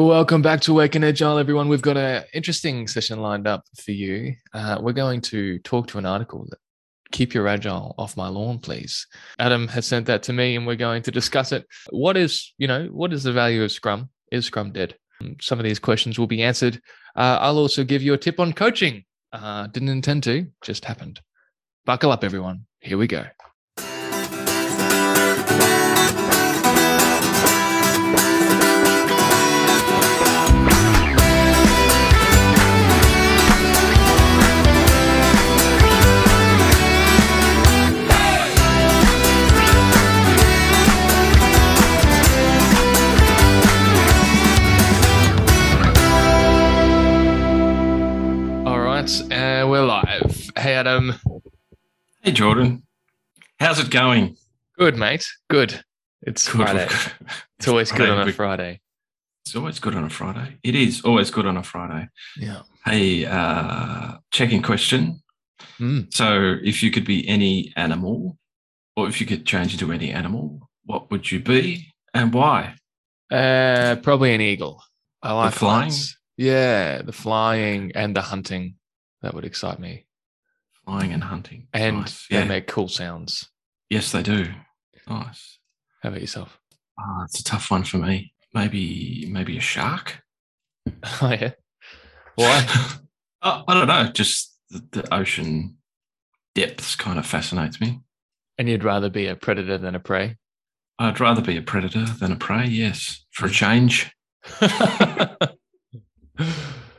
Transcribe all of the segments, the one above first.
Welcome back to Awaken Agile, everyone. We've got an interesting session lined up for you. Uh, we're going to talk to an article that keep your agile off my lawn, please. Adam has sent that to me, and we're going to discuss it. What is, you know, what is the value of Scrum? Is Scrum dead? Some of these questions will be answered. Uh, I'll also give you a tip on coaching. Uh, didn't intend to, just happened. Buckle up, everyone. Here we go. Adam. Hey, Jordan. How's it going? Good, mate. Good. It's good. Friday. It's always good on a Friday. It's always good on a Friday. It is always good on a Friday. Yeah. Hey, uh, checking question. Mm. So, if you could be any animal, or if you could change into any animal, what would you be and why? Uh, probably an eagle. I like the flying. Yeah, the flying and the hunting. That would excite me. Flying and hunting. And nice. they yeah. make cool sounds. Yes, they do. Nice. How about yourself? Oh, it's a tough one for me. Maybe maybe a shark. oh yeah. Why? oh, I don't know. Just the, the ocean depths kind of fascinates me. And you'd rather be a predator than a prey? I'd rather be a predator than a prey, yes. For a change.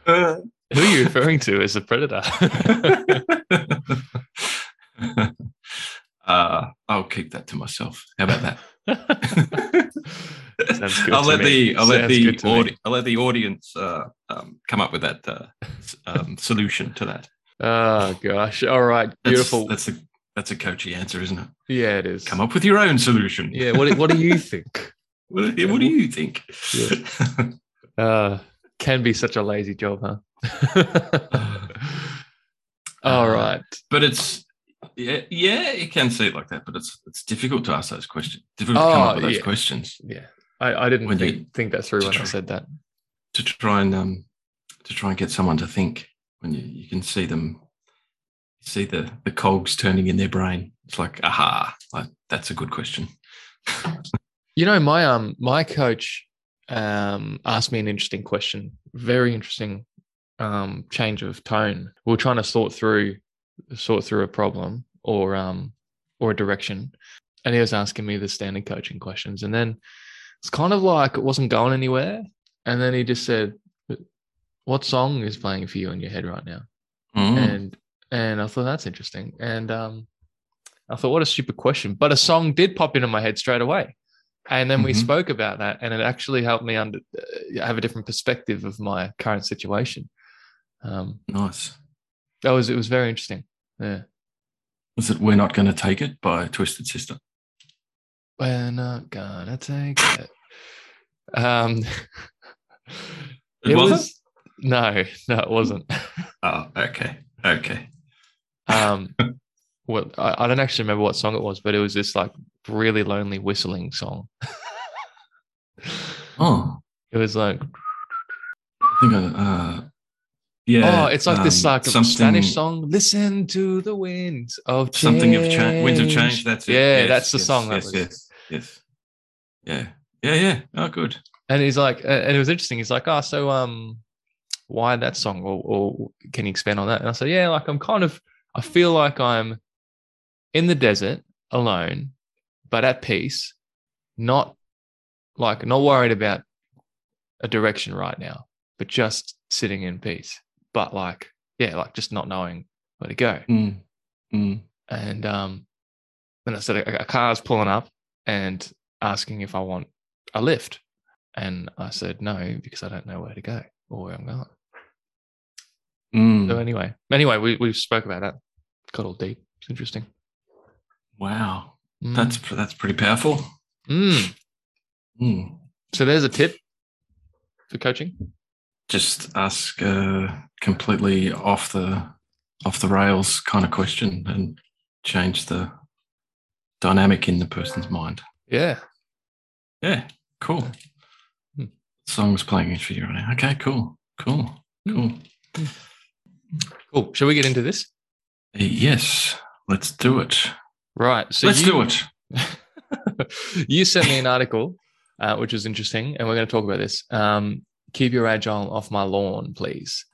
uh, who are you referring to as a predator? uh, I'll keep that to myself. How about that? I'll let the I'll let the audi- I'll let the audience uh, um, come up with that uh, um, solution to that. Oh gosh! All right, beautiful. That's, that's a that's a coachy answer, isn't it? Yeah, it is. Come up with your own solution. Yeah. What What do you think? what, what do you think? Yeah. Uh, can be such a lazy job, huh? All uh, right, but it's yeah, yeah, you can see it like that, but it's it's difficult to ask those questions. Difficult oh, to come up with those yeah. questions. Yeah, I, I didn't think, you, think that through when try, I said that. To try and um to try and get someone to think when you, you can see them see the the cogs turning in their brain. It's like aha, like that's a good question. you know, my um my coach um asked me an interesting question, very interesting um, change of tone. We are trying to sort through sort through a problem or um, or a direction, and he was asking me the standard coaching questions, and then it's kind of like it wasn't going anywhere. And then he just said, "What song is playing for you in your head right now?" Mm. And and I thought that's interesting, and um, I thought, what a stupid question, but a song did pop into my head straight away. And then mm-hmm. we spoke about that, and it actually helped me under, uh, have a different perspective of my current situation. Um, nice. That was it. Was very interesting. Yeah. Was it "We're Not Going to Take It" by Twisted Sister? We're not gonna take it. Um, it, it was no, no, it wasn't. oh, okay, okay. Um, well, I, I don't actually remember what song it was, but it was this like really lonely whistling song. oh, it was like. I think I, uh, yeah. Oh, it's like um, this like Spanish song. Listen to the winds of change. Something of change. Winds of change. That's it. Yeah, yes, that's the yes, song. Yes, yes, yes. Yeah. Yeah, yeah. Oh, good. And he's like, and it was interesting. He's like, oh, so um, why that song? Or, or can you expand on that? And I said, yeah, like I'm kind of, I feel like I'm in the desert alone, but at peace, not like not worried about a direction right now, but just sitting in peace but like yeah, like just not knowing where to go. Mm. Mm. And um, then I said a, a car's pulling up and asking if I want a lift, and I said no because I don't know where to go or where I'm going. Mm. So anyway, anyway, we we spoke about that. Got all deep. It's interesting. Wow, mm. that's that's pretty powerful. Mm. Mm. So there's a tip for coaching just ask a completely off the off the rails kind of question and change the dynamic in the person's mind. Yeah. Yeah. Cool. Hmm. Songs playing for you right now. Okay, cool, cool, cool. Cool. Shall we get into this? Yes, let's do it. Right. So let's you, do it. you sent me an article, uh, which was interesting, and we're going to talk about this. Um, keep your agile off my lawn, please.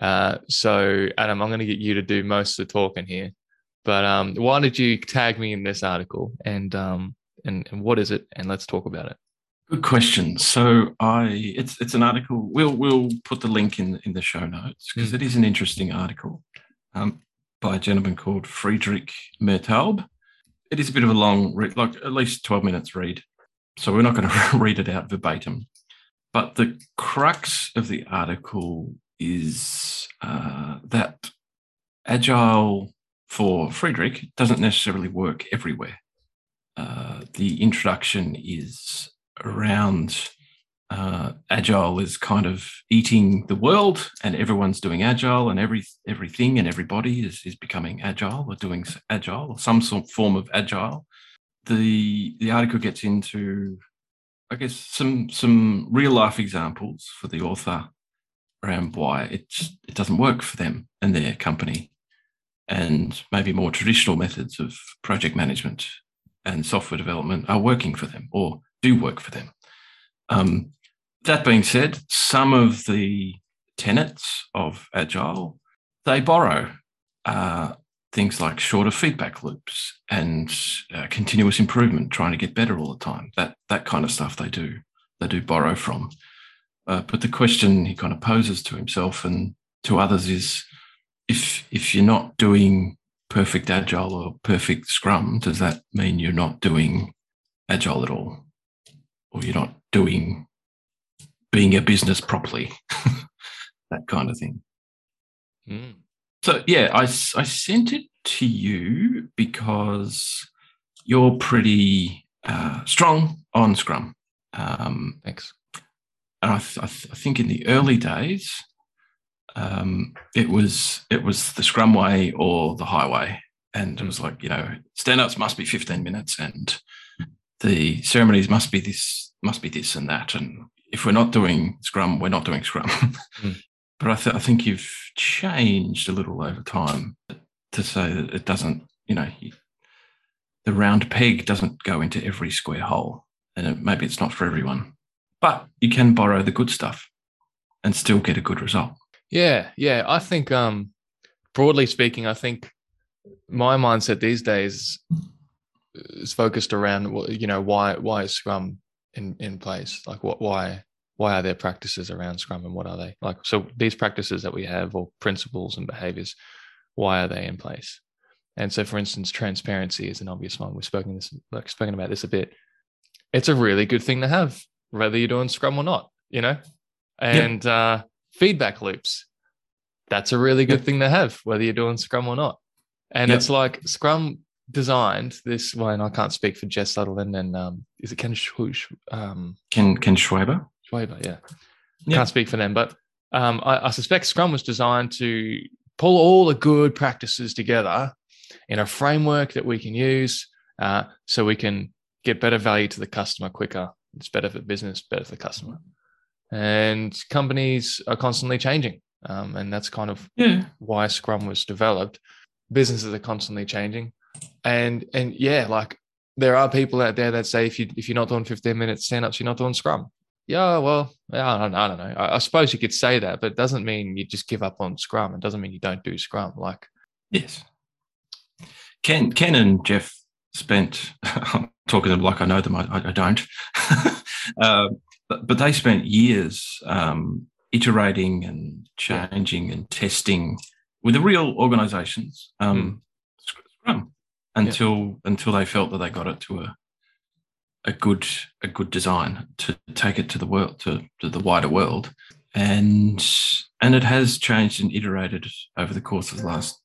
Uh, so, Adam, I'm going to get you to do most of the talking here. But um, why did you tag me in this article, and um, and and what is it? And let's talk about it. Good question. So I, it's it's an article. We'll we'll put the link in in the show notes because Mm. it is an interesting article um, by a gentleman called Friedrich Mertaub. It is a bit of a long read, like at least twelve minutes read. So we're not going to read it out verbatim. But the crux of the article is uh, that agile for Friedrich doesn't necessarily work everywhere. Uh, the introduction is around uh, agile is kind of eating the world, and everyone's doing agile, and every everything and everybody is is becoming agile or doing agile or some sort form of agile. The the article gets into, I guess, some some real life examples for the author around why it it doesn't work for them and their company, and maybe more traditional methods of project management and software development are working for them or do work for them. Um, that being said, some of the tenets of Agile they borrow uh, things like shorter feedback loops and uh, continuous improvement, trying to get better all the time. That that kind of stuff they do they do borrow from. Uh, but the question he kind of poses to himself and to others is, if if you're not doing perfect agile or perfect scrum, does that mean you're not doing agile at all? Or you're not doing being a business properly? that kind of thing. Mm. So, yeah, I I sent it to you because you're pretty uh, strong on scrum. Um, Thanks. and I, th- I, th- I think in the early days, um, it was it was the Scrum way or the highway, and it was like you know stand ups must be fifteen minutes, and the ceremonies must be this must be this and that, and if we're not doing Scrum, we're not doing Scrum. Mm. But I, th- I think you've changed a little over time to say that it doesn't, you know, you, the round peg doesn't go into every square hole, and it, maybe it's not for everyone but you can borrow the good stuff and still get a good result. Yeah, yeah. I think, um, broadly speaking, I think my mindset these days is focused around you know why why is Scrum in in place? Like what why why are there practices around Scrum and what are they like? So these practices that we have or principles and behaviors, why are they in place? And so, for instance, transparency is an obvious one. We've spoken this like spoken about this a bit. It's a really good thing to have, whether you're doing Scrum or not. You know, and uh, feedback loops. That's a really good Yep. thing to have, whether you're doing Scrum or not. And Yep. it's like Scrum designed this and I can't speak for Jeff Sutherland and um, is it Ken Schwoosh, um, Ken Ken Schwaber. Schwaber? Yeah, Yep. can't speak for them, but um, I, I suspect Scrum was designed to pull all the good practices together in a framework that we can use, uh, so we can get better value to the customer quicker. It's better for business, better for the customer. And companies are constantly changing, um, and that's kind of Yeah. why Scrum was developed. Businesses are constantly changing, and and yeah, like there are people out there that say if you if you're not doing 15 minute stand ups, you're not doing Scrum. Yeah, well, yeah, I don't, I don't know. I, I suppose you could say that, but it doesn't mean you just give up on Scrum. It doesn't mean you don't do Scrum. Like, Yes. Ken Ken and Jeff spent. I'm talking to them like I know them. I, I, don't. uh, but but they spent years um, iterating and changing and testing with the real organisations. Um, Scrum until until they felt that they got it to a a good a good design to take it to the world to, to the wider world. And and it has changed and iterated over the course of the last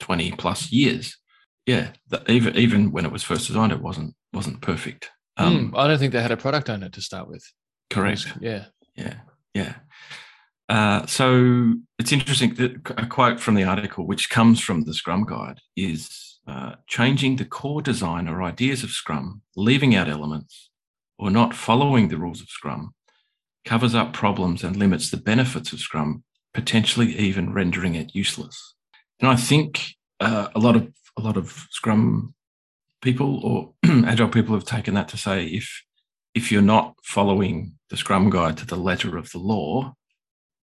20 plus years. Yeah the, even even when it was first designed it wasn't wasn't perfect. Um, mm, I don't think they had a product owner to start with. correct. Yeah. yeah yeah. Uh, so it's interesting that a quote from the article which comes from the scrum guide is uh, changing the core design or ideas of scrum leaving out elements or not following the rules of scrum covers up problems and limits the benefits of Scrum, potentially even rendering it useless. And I think uh, a lot of a lot of Scrum people or Agile people have taken that to say if if you're not following the Scrum guide to the letter of the law,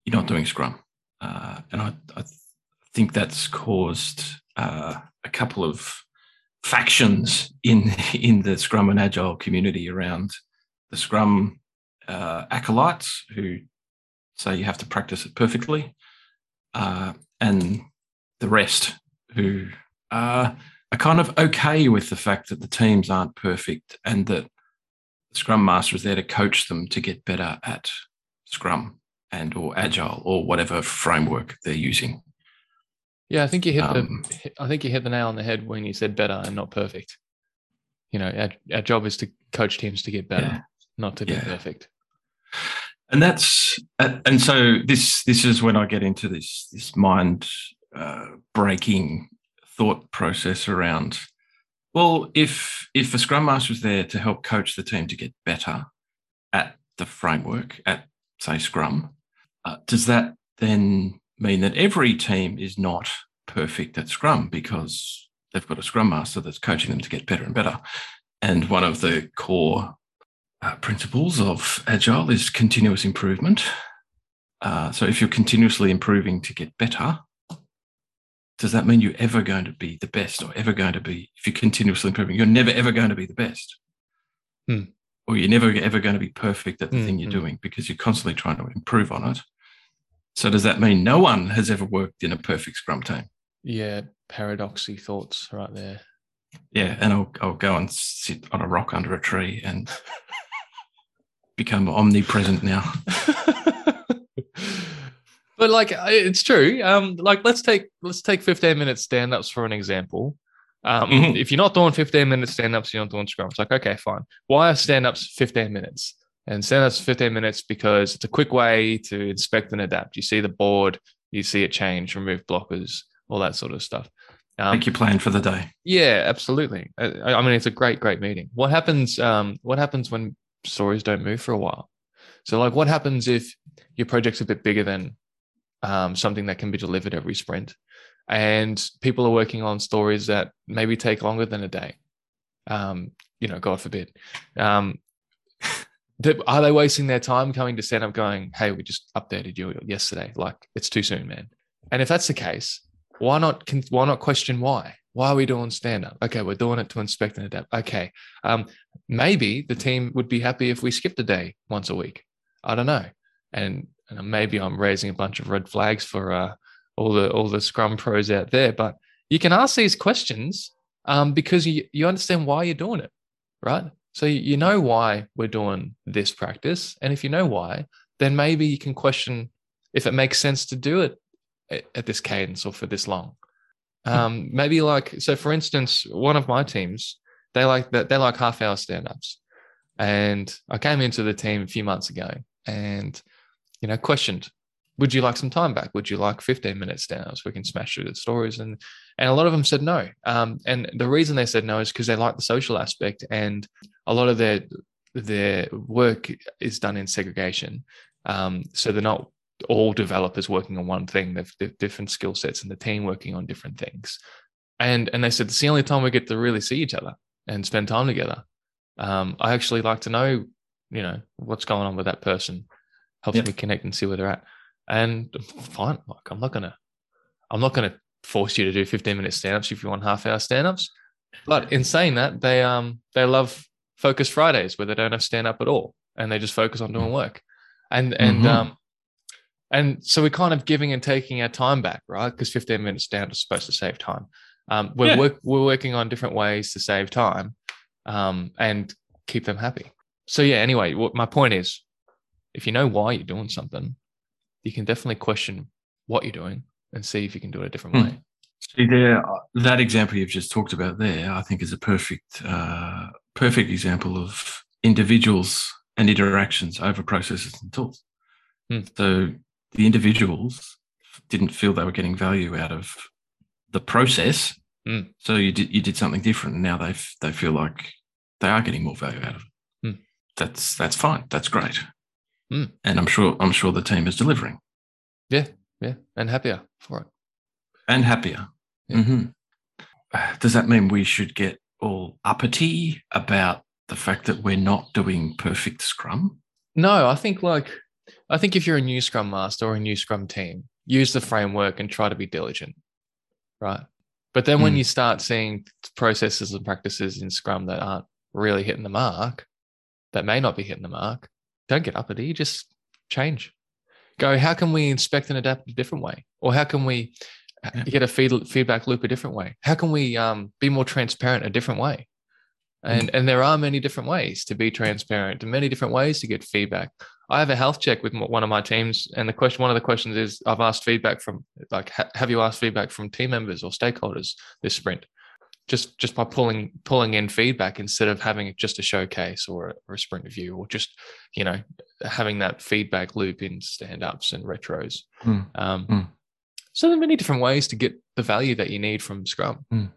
you're not doing Scrum. Uh, and I, I, think that's caused uh, a couple of factions in in the Scrum and Agile community around the Scrum uh, acolytes who say you have to practice it perfectly, uh, and the rest who are, are kind of okay with the fact that the teams aren't perfect and that the Scrum Master is there to coach them to get better at Scrum and or Agile or whatever framework they're using. Yeah, I think you hit um, the I think you hit the nail on the head when you said better and not perfect. You know, our, our job is to coach teams to get better, yeah. not to be yeah. perfect. And that's and so this this is when I get into this this mind uh, breaking thought process around. Well, if if a scrum master is there to help coach the team to get better at the framework at say Scrum, uh, does that then mean that every team is not perfect at Scrum because they've got a Scrum Master that's coaching them to get better and better. And one of the core uh, principles of Agile is continuous improvement. Uh, so if you're continuously improving to get better, does that mean you're ever going to be the best or ever going to be, if you're continuously improving, you're never ever going to be the best? Hmm. Or you're never ever going to be perfect at the mm-hmm. thing you're hmm. doing because you're constantly trying to improve on it. So does that mean no one has ever worked in a perfect Scrum team? Yeah, paradoxy thoughts right there. Yeah, and I'll I'll go and sit on a rock under a tree and become omnipresent now. but like it's true. Um, like let's take let's take 15 minute stand-ups for an example. Um, mm-hmm. if you're not doing 15 minute stand-ups, you're not doing scrum. It's like, okay, fine. Why are stand-ups 15 minutes? And send us 15 minutes because it's a quick way to inspect and adapt. You see the board, you see it change, remove blockers, all that sort of stuff. Um, Make your plan for the day. Yeah, absolutely. I, I mean, it's a great, great meeting. What happens? Um, what happens when stories don't move for a while? So, like, what happens if your project's a bit bigger than um, something that can be delivered every sprint, and people are working on stories that maybe take longer than a day? Um, you know, God forbid. Um, are they wasting their time coming to stand up going, hey, we just updated you yesterday? Like, it's too soon, man. And if that's the case, why not why not question why? Why are we doing stand up? Okay, we're doing it to inspect and adapt. Okay, um, maybe the team would be happy if we skipped a day once a week. I don't know, and, and maybe I'm raising a bunch of red flags for uh, all the all the Scrum pros out there. But you can ask these questions um, because you you understand why you're doing it, right? So you know why we're doing this practice. And if you know why, then maybe you can question if it makes sense to do it at this cadence or for this long. Hmm. Um, maybe like so for instance, one of my teams, they like that they like half hour stand-ups. And I came into the team a few months ago and you know questioned would you like some time back? Would you like 15 minutes down so we can smash through the stories? And and a lot of them said no. Um, and the reason they said no is because they like the social aspect and a lot of their their work is done in segregation. Um, so they're not all developers working on one thing. They've, they've different skill sets and the team working on different things. And and they said it's the only time we get to really see each other and spend time together. Um, I actually like to know, you know, what's going on with that person. Helps yep. me connect and see where they're at and fine. Like I'm not gonna, I'm not gonna force you to do 15 minute stand-ups if you want half hour stand-ups. But in saying that, they um they love focus Fridays where they don't have stand up at all and they just focus on doing work. And and mm-hmm. um and so we're kind of giving and taking our time back, right? Because 15 minutes down is supposed to save time. Um, we're yeah. work, we're working on different ways to save time um, and keep them happy. So yeah. Anyway, what my point is, if you know why you're doing something, you can definitely question what you're doing and see if you can do it a different mm. way. See there, uh, that example you've just talked about there, I think is a perfect, uh, perfect example of individuals and interactions over processes and tools. Mm. So the individuals didn't feel they were getting value out of the process, mm. so you did you did something different, and now they they feel like they are getting more value out of it. Mm. That's that's fine. That's great. Mm. and I'm sure I'm sure the team is delivering Yeah, yeah, and happier for it. and happier. Yeah. Mhm. Uh, Does that mean we should get all uppity about the fact that we're not doing perfect Scrum? No, I think like I think if you're a new Scrum Master or a new Scrum team, use the framework and try to be diligent, right? But then when Mm. you start seeing processes and practices in Scrum that aren't really hitting the mark, that may not be hitting the mark, don't get uppity. Just change. Go. How can we inspect and adapt a different way, or how can we uh, Yeah. get a feed, feedback loop a different way? How can we um, be more transparent a different way? And and there are many different ways to be transparent, and many different ways to get feedback. I have a health check with one of my teams, and the question, one of the questions is, I've asked feedback from, like, ha- have you asked feedback from team members or stakeholders this sprint? Just just by pulling pulling in feedback instead of having just a showcase or a, or a sprint review, or just you know having that feedback loop in stand ups and retros. Mm. Um, Mm. So there are many different ways to get the value that you need from Scrum. Mm.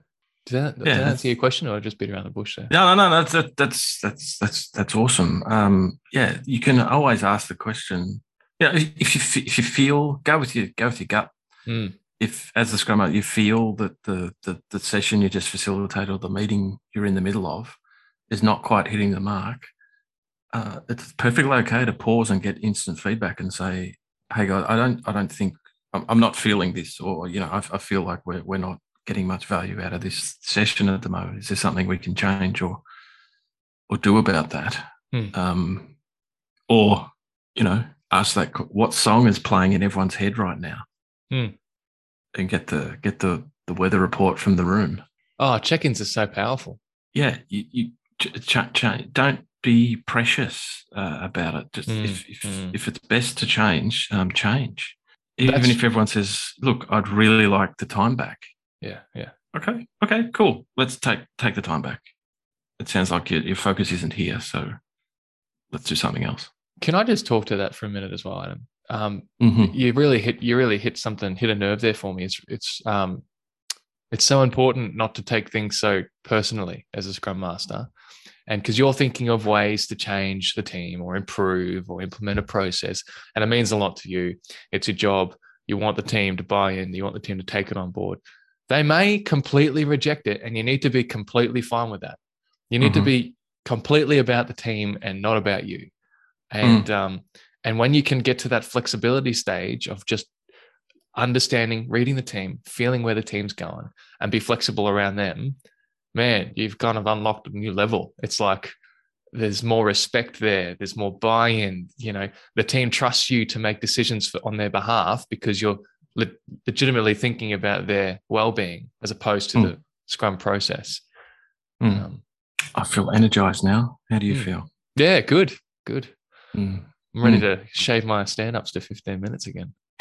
Did that, did Yeah, that answer your question, or just beat around the bush there? No, no, no. That's that, that's that's that's that's awesome. Um, yeah, you can always ask the question. Yeah, if you if you feel go with your go with your gut. Mm. If as the scrum master you feel that the, the the session you just facilitated or the meeting you're in the middle of is not quite hitting the mark, uh, it's perfectly okay to pause and get instant feedback and say, "Hey guys, I don't I don't think I'm, I'm not feeling this, or you know, I, I feel like we're we're not getting much value out of this session at the moment. Is there something we can change or or do about that? Hmm. Um, or you know, ask that what song is playing in everyone's head right now, Hmm. And get the get the the weather report from the room. Oh, check-ins are so powerful. Yeah, you, you ch- ch- don't be precious uh, about it. Just Mm, if if, mm. if it's best to change, um, change. Even That's- if everyone says, "Look, I'd really like the time back." Yeah, yeah. Okay, okay, cool. Let's take take the time back. It sounds like your, your focus isn't here, so let's do something else. Can I just talk to that for a minute as well, Adam? Um, hmm you really hit you really hit something, hit a nerve there for me. It's it's um it's so important not to take things so personally as a scrum master. And because you're thinking of ways to change the team or improve or implement a process, and it means a lot to you. It's your job. You want the team to buy in, you want the team to take it on board. They may completely reject it, and you need to be completely fine with that. You need to Mhm. be completely about the team and not about you. And um, and when you can get to that flexibility stage of just understanding, reading the team, feeling where the team's going, and be flexible around them, man, you've kind of unlocked a new level. It's like there's more respect there, there's more buy-in. You know, the team trusts you to make decisions for, on their behalf because you're le- legitimately thinking about their well-being as opposed to Mm. the Scrum process. Mm. Um, I feel energized now. How do you Mm. feel? yeah, good, good. Mm. I'm ready Mm. to shave my stand-ups to 15 minutes again.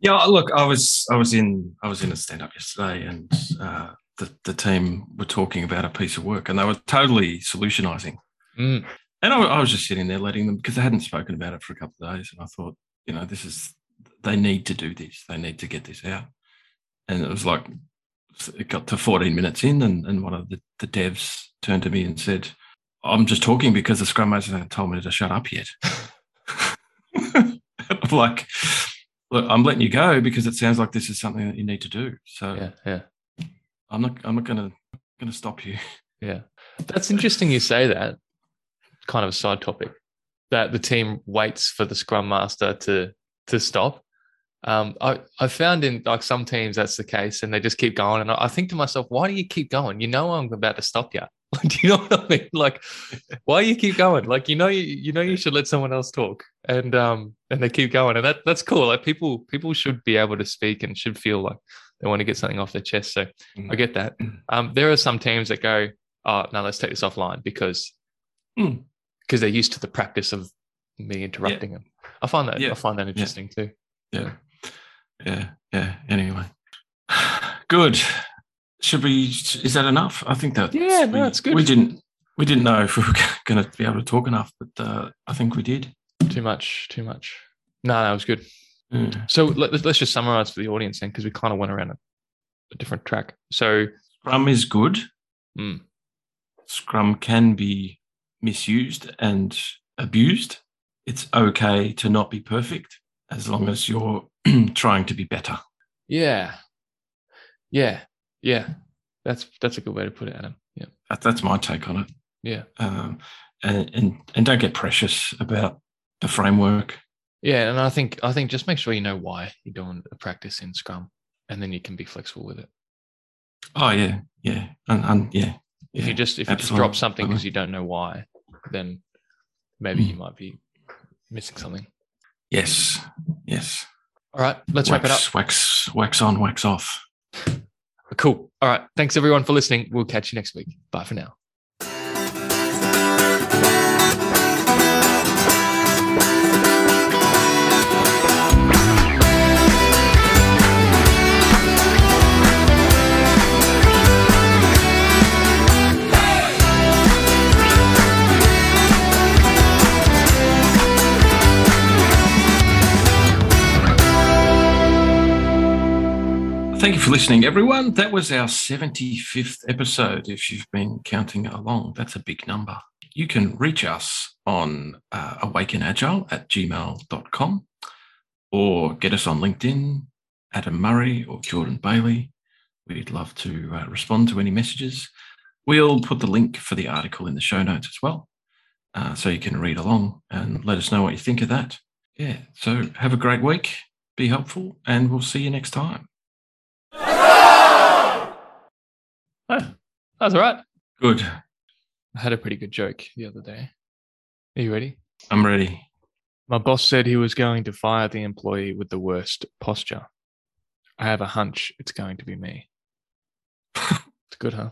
yeah, look, I was I was in I was in a stand up yesterday, and uh, the the team were talking about a piece of work, and they were totally solutionizing. Mm. And I, I was just sitting there letting them because they hadn't spoken about it for a couple of days, and I thought, you know, this is they need to do this. They need to get this out. And it was like it got to 14 minutes in, and, and one of the, the devs turned to me and said, "I'm just talking because the scrum master hasn't told me to shut up yet." I'm like, look, I'm letting you go because it sounds like this is something that you need to do. So Yeah, yeah. I'm not I'm not gonna gonna stop you. Yeah. That's interesting you say that. Kind of a side topic. That the team waits for the scrum master to to stop. Um, I, I found in like some teams that's the case and they just keep going. And I, I think to myself, why do you keep going? You know I'm about to stop you. Do you know what I mean? Like, why you keep going? Like, you know, you, you know you should let someone else talk. And um and they keep going. And that that's cool. Like people people should be able to speak and should feel like they want to get something off their chest. So I get that. Um, there are some teams that go, oh no, let's take this offline because Mm. because they're used to the practice of me interrupting them. I find that Yeah. I find that interesting too. Yeah. Yeah. Yeah. Anyway. Good. Should we is that enough? I think that Yeah, no, it's good. We didn't we didn't know if we were gonna be able to talk enough, but uh, I think we did. Too much, too much. No, that was good. Mm. So let, us let's just summarize for the audience then, because we kind of went around a, a different track. So Scrum is good. mm, Scrum can be misused and abused. It's okay to not be perfect as long as you're trying to be better. Yeah. Yeah. Yeah. That's that's a good way to put it, Adam. Yeah. That, that's my take on it. Yeah. Um, and, and and don't get precious about the framework. Yeah, and I think I think just make sure you know why you're doing a practice in Scrum, and then you can be flexible with it. Oh yeah, yeah, and, and yeah. If yeah, you just if you just drop something because you don't know why, then maybe Mm. you might be missing something. Yes, yes. All right, let's wax, wrap it up. Wax, wax on, wax off. Cool. All right. Thanks everyone for listening. We'll catch you next week. Bye for now. Thank you for listening, everyone. That was our 75th episode. If you've been counting along, that's a big number. You can reach us on uh, awakenagile at gmail.com or get us on LinkedIn, Adam Murray or Jordan Bailey. We'd love to uh, respond to any messages. We'll put the link for the article in the show notes as well, uh, so you can read along and let us know what you think of that. Yeah, so have a great week, be helpful, and we'll see you next time. Oh, that's all right. Good. I had a pretty good joke the other day. Are you ready? I'm ready. My boss said he was going to fire the employee with the worst posture. I have a hunch it's going to be me. It's good, huh?